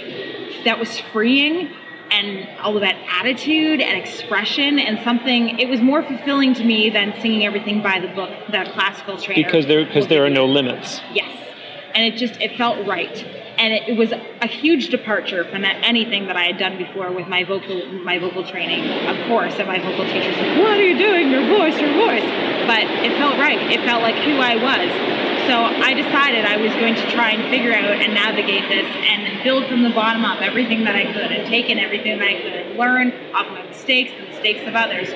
that was freeing and all of that attitude and expression and something it was more fulfilling to me than singing everything by the book the classical trainer. Because there because there are no limits. yes. And it just it felt right. And it, it was a huge departure from that, anything that I had done before with my vocal my vocal training. Of course and my vocal teachers like what are you doing? Your voice your voice. But it felt right. It felt like who I was so I decided I was going to try and figure out and navigate this and build from the bottom up everything that I could and take in everything that I could learn off my mistakes and the mistakes of others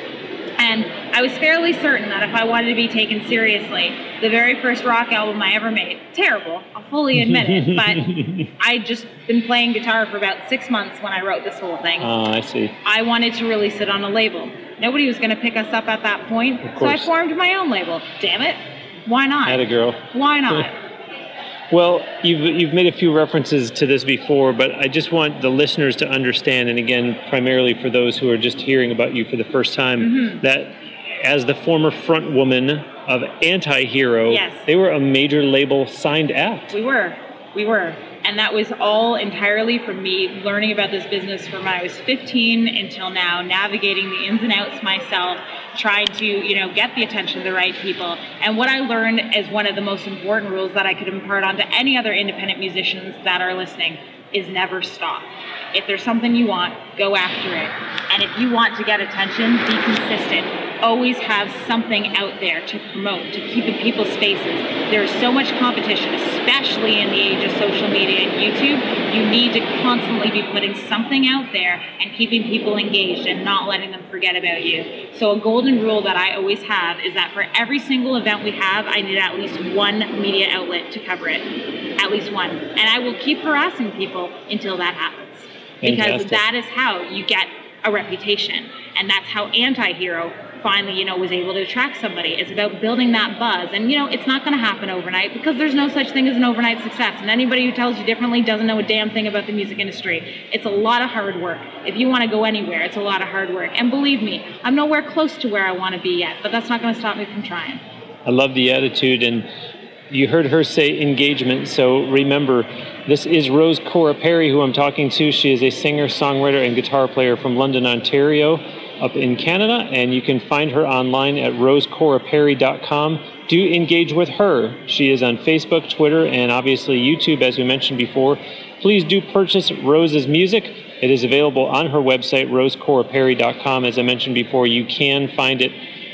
and I was fairly certain that if I wanted to be taken seriously, the very first rock album I ever made, terrible, I'll fully admit it, [laughs] but I'd just been playing guitar for about six months when I wrote this whole thing. Ah, I see. I wanted to release it on a label. Nobody was going to pick us up at that point, so I formed my own label. Damn it. Why not? Had a girl. Why not? [laughs] Well, you've you've made a few references to this before, but I just want the listeners to understand, and again, primarily for those who are just hearing about you for the first time, Mm-hmm. that as the former front woman of Anti-Hero, Yes. they were a major label signed act. We were. We were. And that was all entirely from me learning about this business from when I was 15 until now, navigating the ins and outs myself, trying to, you know, get the attention of the right people. And what I learned as one of the most important rules that I could impart onto any other independent musicians that are listening is never stop. If there's something you want, go after it. And if you want to get attention, be consistent. Always have something out there to promote, to keep in people's faces. There's so much competition, especially in the age of social media and YouTube. You need to constantly be putting something out there and keeping people engaged and not letting them forget about you. So, a golden rule that I always have is that for every single event we have, I need at least one media outlet to cover it. At least one. And I will keep harassing people until that happens because that is how you get a reputation and that's how anti-hero finally you know was able to attract somebody. It's about building that buzz. And you know it's not going to happen overnight because there's no such thing as an overnight success. And anybody who tells you differently doesn't know a damn thing about the music industry. It's a lot of hard work. If you want to go anywhere it's a lot of hard work. And believe me i'm nowhere close to where i want to be yet but that's not going to stop me from trying. I love the attitude, and you heard her say engagement. So remember, this is Rose Cora Perry, who I'm talking to. She is a singer, songwriter, and guitar player from London, Ontario, up in Canada, and you can find her online at rosecoraperry.com. Do engage with her. She is on Facebook, Twitter, and obviously YouTube, as we mentioned before. Please do purchase Rose's music. It is available on her website, rosecoraperry.com. As I mentioned before, you can find it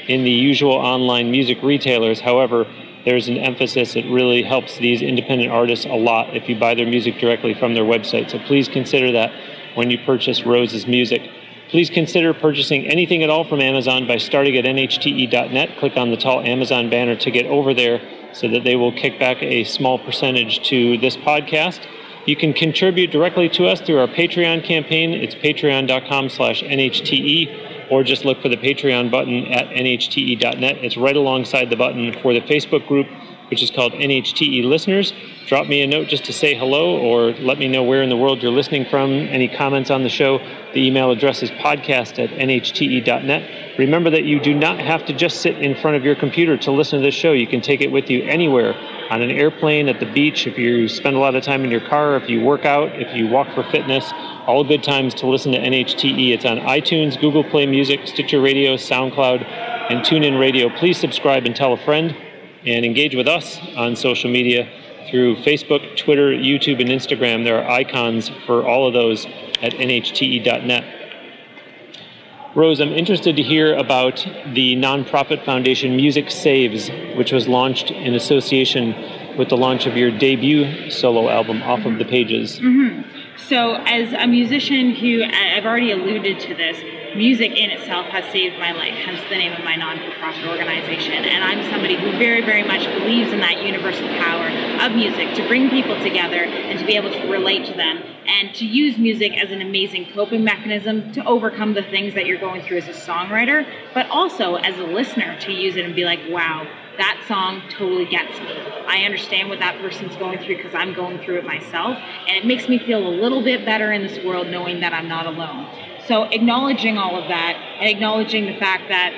in the usual online music retailers. However, there's an emphasis. that really helps these independent artists a lot if you buy their music directly from their website. So please consider that when you purchase Rose's music. Please consider purchasing anything at all from Amazon by starting at nhte.net. Click on the tall Amazon banner to get over there so that they will kick back a small percentage to this podcast. You can contribute directly to us through our Patreon campaign. It's patreon.com slash nhte, or just look for the Patreon button at nhte.net. It's right alongside the button for the Facebook group, which is called NHTE Listeners. Drop me a note just to say hello, or let me know where in the world you're listening from. Any comments on the show, the email address is podcast at nhte.net. Remember that you do not have to just sit in front of your computer to listen to this show. You can take it with you anywhere on an airplane, at the beach, if you spend a lot of time in your car, if you work out, if you walk for fitness, all good times to listen to NHTE. It's on iTunes, Google Play Music, Stitcher Radio, SoundCloud, and TuneIn Radio. Please subscribe and tell a friend and engage with us on social media through Facebook, Twitter, YouTube, and Instagram. There are icons for all of those at nhte.net. Rose, I'm interested to hear about the nonprofit foundation Music Saves, which was launched in association with the launch of your debut solo album, Off of the Pages. Mm-hmm. So, as a musician who I've already alluded to this, music in itself has saved my life, hence the name of my non-for-profit organization. And I'm somebody who very, very much believes in that universal power of music to bring people together and to be able to relate to them and to use music as an amazing coping mechanism to overcome the things that you're going through as a songwriter, but also as a listener to use it and be like, wow, that song totally gets me. I understand what that person's going through because I'm going through it myself, and it makes me feel a little bit better in this world knowing that I'm not alone. So acknowledging all of that and acknowledging the fact that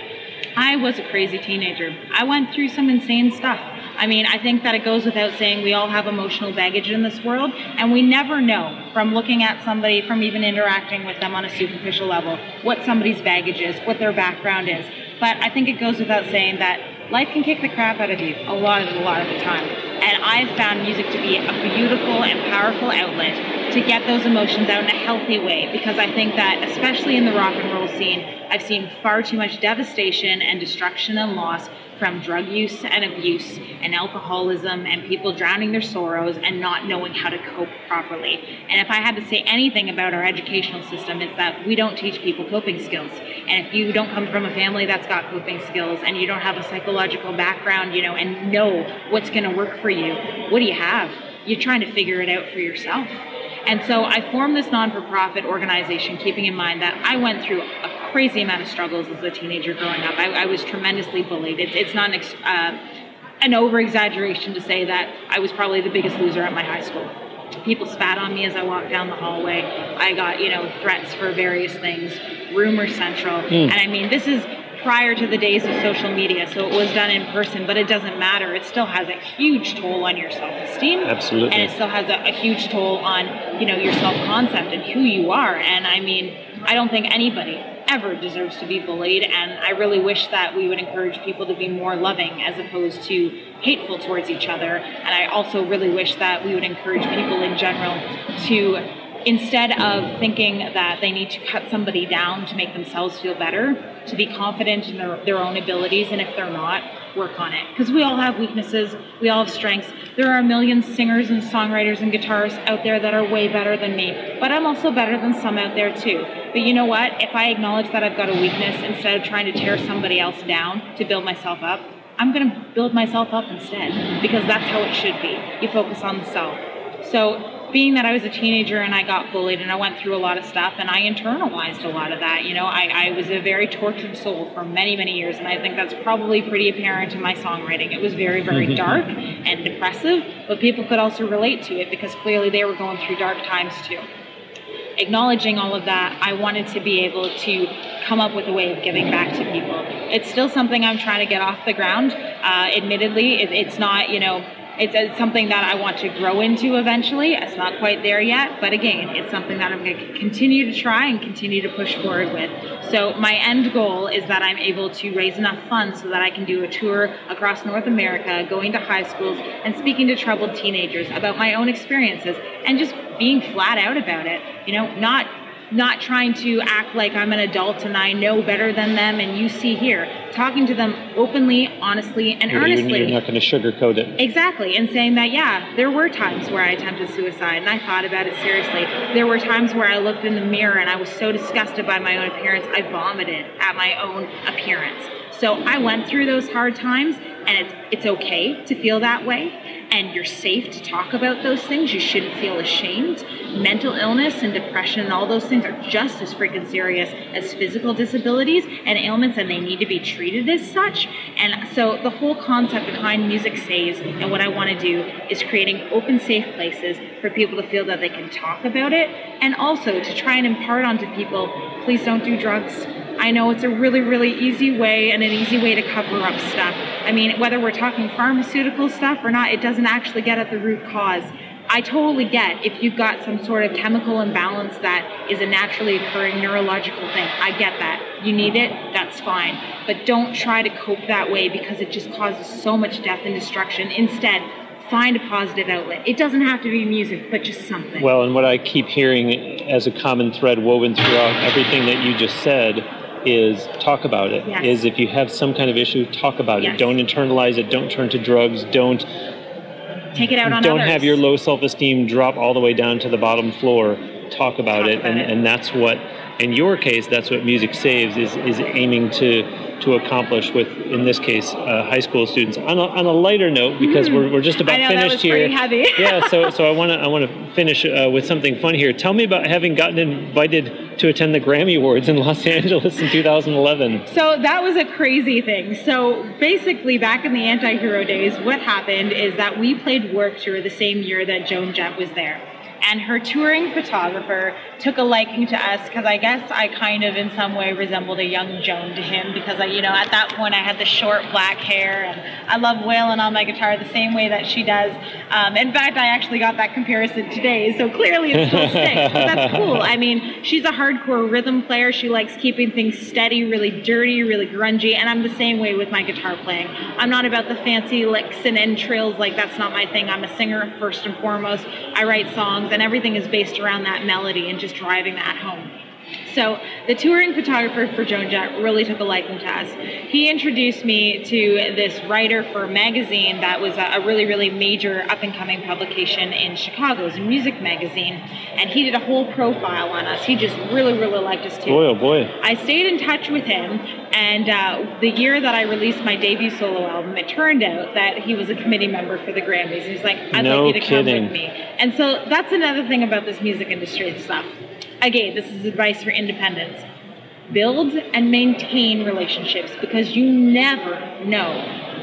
I was a crazy teenager. I went through some insane stuff. I mean, I think that it goes without saying we all have emotional baggage in this world, and we never know from looking at somebody, from even interacting with them on a superficial level, what somebody's baggage is, what their background is. But I think it goes without saying that life can kick the crap out of you a lot of a lot of the time. And I've found music to be a beautiful and powerful outlet to get those emotions out in a healthy way because I think that especially in the rock and roll scene, I've seen far too much devastation and destruction and loss from drug use and abuse and alcoholism and people drowning their sorrows and not knowing how to cope properly. And if I had to say anything about our educational system, it's that we don't teach people coping skills. And if you don't come from a family that's got coping skills and you don't have a psychological background, you know, and know what's going to work for you, what do you have? You're trying to figure it out for yourself. And so I formed this non for profit organization, keeping in mind that I went through a crazy amount of struggles as a teenager growing up. I, I was tremendously bullied. It's, it's not an, ex, uh, an over exaggeration to say that I was probably the biggest loser at my high school. People spat on me as I walked down the hallway. I got, you know, threats for various things, rumor central. Mm. And I mean, this is prior to the days of social media, so it was done in person, but it doesn't matter. It still has a huge toll on your self-esteem. Absolutely. And it still has a, a huge toll on, you know, your self-concept and who you are. And I mean, I don't think anybody ever deserves to be bullied. And I really wish that we would encourage people to be more loving as opposed to hateful towards each other. And I also really wish that we would encourage people in general to instead of thinking that they need to cut somebody down to make themselves feel better, to be confident in their, their own abilities, and if they're not, work on it. Because we all have weaknesses, we all have strengths. There are a million singers and songwriters and guitarists out there that are way better than me, but I'm also better than some out there too. But you know what? If I acknowledge that I've got a weakness instead of trying to tear somebody else down to build myself up, I'm going to build myself up instead because that's how it should be. You focus on the self. So being that I was a teenager and I got bullied and I went through a lot of stuff and I internalized a lot of that. You know, I, I was a very tortured soul for many, many years, and I think that's probably pretty apparent in my songwriting. It was very, very [laughs] dark and depressive, but people could also relate to it because clearly they were going through dark times too. Acknowledging all of that, I wanted to be able to come up with a way of giving back to people. It's still something I'm trying to get off the ground. Uh, admittedly, it, it's not, you know, it's, it's something that I want to grow into eventually. It's not quite there yet, but again, it's something that I'm going to continue to try and continue to push forward with. So my end goal is that I'm able to raise enough funds so that I can do a tour across North America, going to high schools and speaking to troubled teenagers about my own experiences and just being flat out about it. You know, not not trying to act like I'm an adult and I know better than them and you see here. Talking to them openly, honestly, and you're, earnestly. You're not going to sugarcoat it. Exactly. And saying that, yeah, there were times where I attempted suicide and I thought about it seriously. There were times where I looked in the mirror and I was so disgusted by my own appearance, I vomited at my own appearance. So I went through those hard times and it's, it's okay to feel that way and you're safe to talk about those things. You shouldn't feel ashamed. Mental illness and depression and all those things are just as freaking serious as physical disabilities and ailments, and they need to be treated as such. And so, the whole concept behind Music Saves and what I want to do is creating open, safe places for people to feel that they can talk about it, and also to try and impart onto people please don't do drugs I know it's a really, really easy way and an easy way to cover up stuff. I mean, whether we're talking pharmaceutical stuff or not, it doesn't actually get at the root cause. I totally get if you've got some sort of chemical imbalance that is a naturally occurring neurological thing. I get that. You need it, that's fine. But don't try to cope that way because it just causes so much death and destruction. Instead, find a positive outlet. It doesn't have to be music, but just something. Well, and what I keep hearing as a common thread woven throughout everything that you just said is talk about it. Yes. Is if you have some kind of issue, talk about Yes. it. Don't internalize it. Don't turn to drugs. Don't Take it out on don't others. have your low self-esteem drop all the way down to the bottom floor. Talk about Talk it, about and, it. and that's what, in your case, that's what music saves is is aiming to to accomplish with, in this case, uh, high school students. On a, on a lighter note, because we're, we're just about Mm. I know, finished here. [laughs] yeah, so so I [laughs] want to I want to finish uh, with something fun here. Tell me about having gotten invited to attend the Grammy Awards in Los [laughs] Angeles in 2011. So that was a crazy thing. So basically, back in the anti hero days, what happened is that we played Warped Tour the same year that Joan Jett was there. And her touring photographer took a liking to us because I guess I kind of, in some way, resembled a young Joan to him because I, you know, at that point I had the short black hair and I love wailing on my guitar the same way that she does. Um, in fact, I actually got that comparison today, so clearly it still sticks. But that's [laughs] cool. I mean, she's a hardcore rhythm player. She likes keeping things steady, really dirty, really grungy, and I'm the same way with my guitar playing. I'm not about the fancy licks and end trills, like that's not my thing. I'm a singer first and foremost. I write songs, and everything is based around that melody and just driving that home. So the touring photographer for Joan Jett really took a liking to us. He introduced me to this writer for a magazine that was a, really, really major up and coming publication in Chicago. It was a music magazine, and he did a whole profile on us. He just really, really liked us too. Boy, oh boy. I stayed in touch with him, and uh, the year that I released my debut solo album, it turned out that he was a committee member for the Grammys. He's like, "I'd No like you to come with me," and so that's another thing about this music industry and stuff. Again, this is advice for independence. Build and maintain relationships because you never know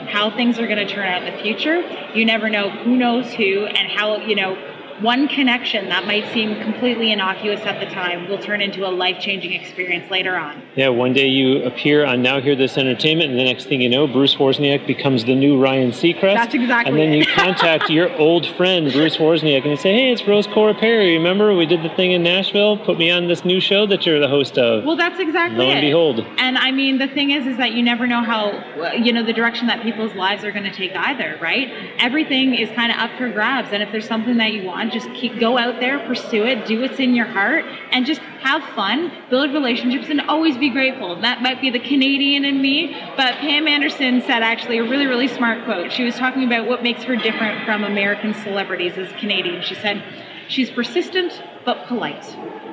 how things are going to turn out in the future. You never know who knows who and how, you know, one connection that might seem completely innocuous at the time will turn into a life changing experience later on. Yeah, one day you appear on Now Hear This Entertainment, and the next thing you know, Bruce Wawrzyniak becomes the new Ryan Seacrest. That's exactly And then it. you [laughs] contact your old friend, Bruce Wawrzyniak, and you say, hey, it's Rose Cora Perry. Remember we did the thing in Nashville? Put me on this new show that you're the host of. Well, that's exactly Lo and it. behold. And I mean, the thing is, is that you never know how, you know, the direction that people's lives are going to take either, right? Everything is kind of up for grabs. And if there's something that you want, just keep go out there, pursue it, do what's in your heart, and just have fun, build relationships, and always be grateful. That might be the Canadian in me, but Pam Anderson said actually a really, really smart quote. She was talking about what makes her different from American celebrities as Canadian. She said, She's persistent but polite.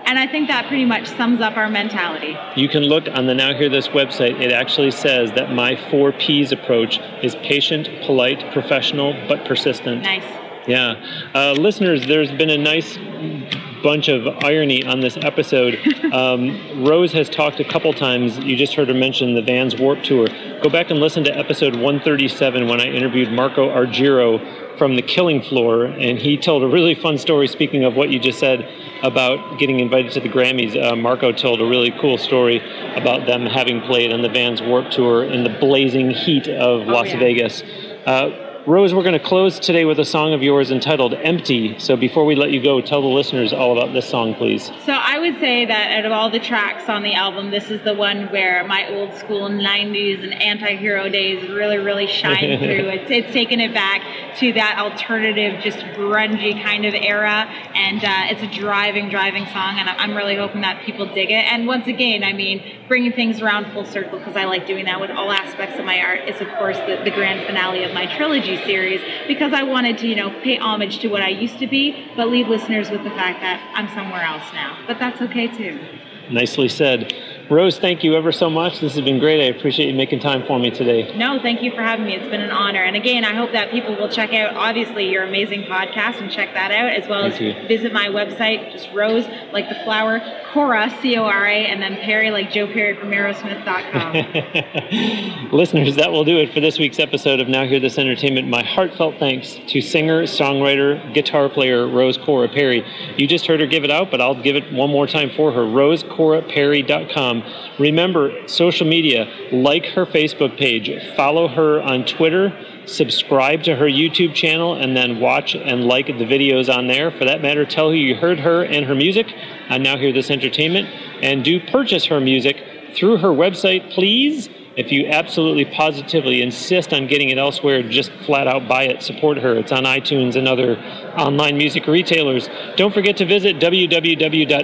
And I think that pretty much sums up our mentality. You can look on the Now Hear This website. It actually says that my four P's approach is patient, polite, professional, but persistent. Nice. Yeah. Uh, listeners, there's been a nice bunch of irony on this episode. [laughs] Um, Rose has talked a couple times. You just heard her mention the Vans Warped Tour. Go back and listen to episode 137 when I interviewed Marco Argiro from the Killing Floor, and he told a really fun story. Speaking of what you just said about getting invited to the Grammys, uh, Marco told a really cool story about them having played on the Vans Warped Tour in the blazing heat of Las yeah. Vegas. Uh, Rose, we're going to close today with a song of yours entitled Empty. So before we let you go, tell the listeners all about this song, please. So I would say that out of all the tracks on the album, this is the one where my old school 90s and anti-hero days really, really shine [laughs] through. It's, it's taken it back to that alternative, just grungy kind of era. And uh, it's a driving, driving song. And I'm really hoping that people dig it. And once again, I mean, bringing things around full circle because I like doing that with all aspects of my art is, of course, the, the grand finale of my trilogy series because I wanted to, you know, pay homage to what I used to be, but leave listeners with the fact that I'm somewhere else now. But that's okay too. Nicely said. Rose, thank you ever so much. This has been great. I appreciate you making time for me today. No, thank you for having me. It's been an honor. And again, I hope that people will check out, obviously, your amazing podcast and check that out, as well Thank as you. visit my website, just Rose, like the flower, Cora, C O R A, and then Perry, like Joe Perry from Aerosmith.com. [laughs] Listeners, that will do it for this week's episode of Now Hear This Entertainment. My heartfelt thanks to singer, songwriter, guitar player Rose Cora Perry. You just heard her give it out, but I'll give it one more time for her. RoseCoraPerry.com. Um, remember, social media, like her Facebook page, follow her on Twitter subscribe to her YouTube channel and then watch and like the videos on there. For that matter, tell who you heard her and her music on Now Hear This Entertainment and do purchase her music through her website, please. If you absolutely positively insist on getting it elsewhere, just flat out buy it. Support her. It's on iTunes and other online music retailers. Don't forget to visit www.nhte.net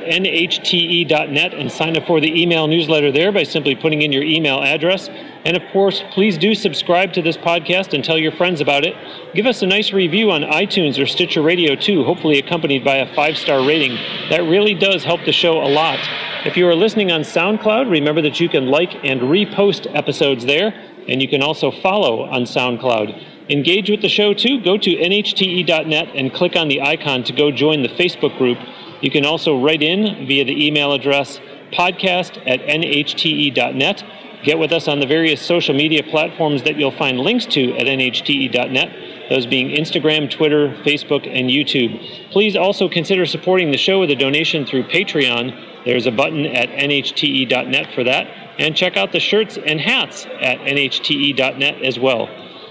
and sign up for the email newsletter there by simply putting in your email address. And of course, please do subscribe to this podcast and tell your friends about it. Give us a nice review on iTunes or Stitcher Radio too, hopefully accompanied by a five star rating. That really does help the show a lot. If you are listening on SoundCloud, remember that you can like and repost episodes there, and you can also follow on SoundCloud. Engage with the show too. Go to nhte.net and click on the icon to go join the Facebook group. You can also write in via the email address podcast at nhte.net. Get with us on the various social media platforms that you'll find links to at nhte.net, those being Instagram, Twitter, Facebook, and YouTube. Please also consider supporting the show with a donation through Patreon. There's a button at nhte.net for that. And check out the shirts and hats at nhte.net as well.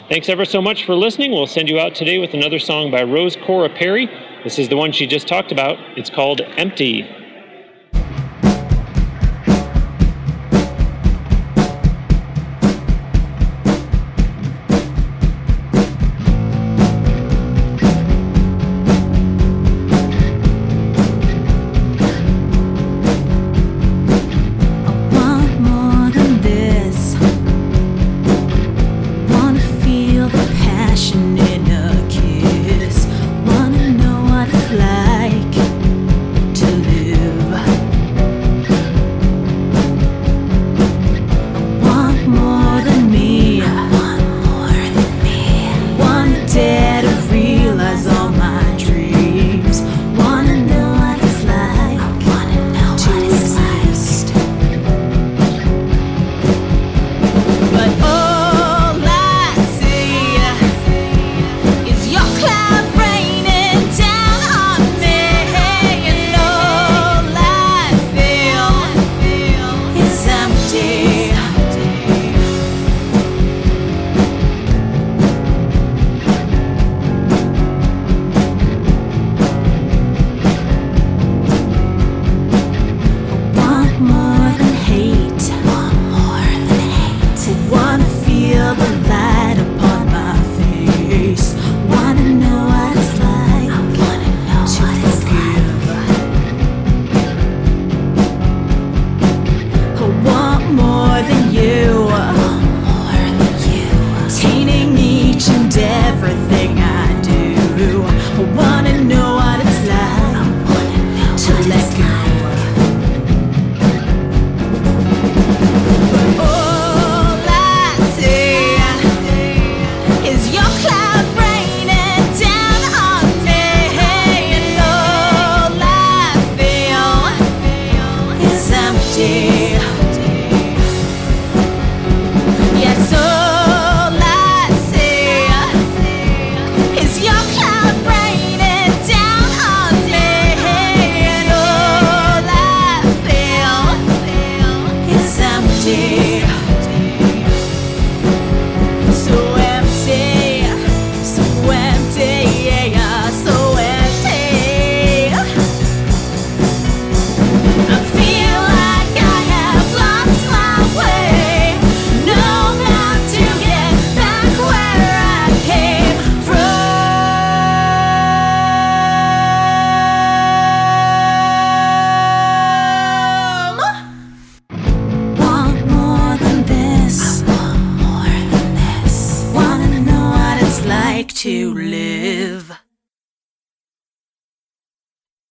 Thanks ever so much for listening. We'll send you out today with another song by Rose Cora Perry. This is the one she just talked about. It's called Empty.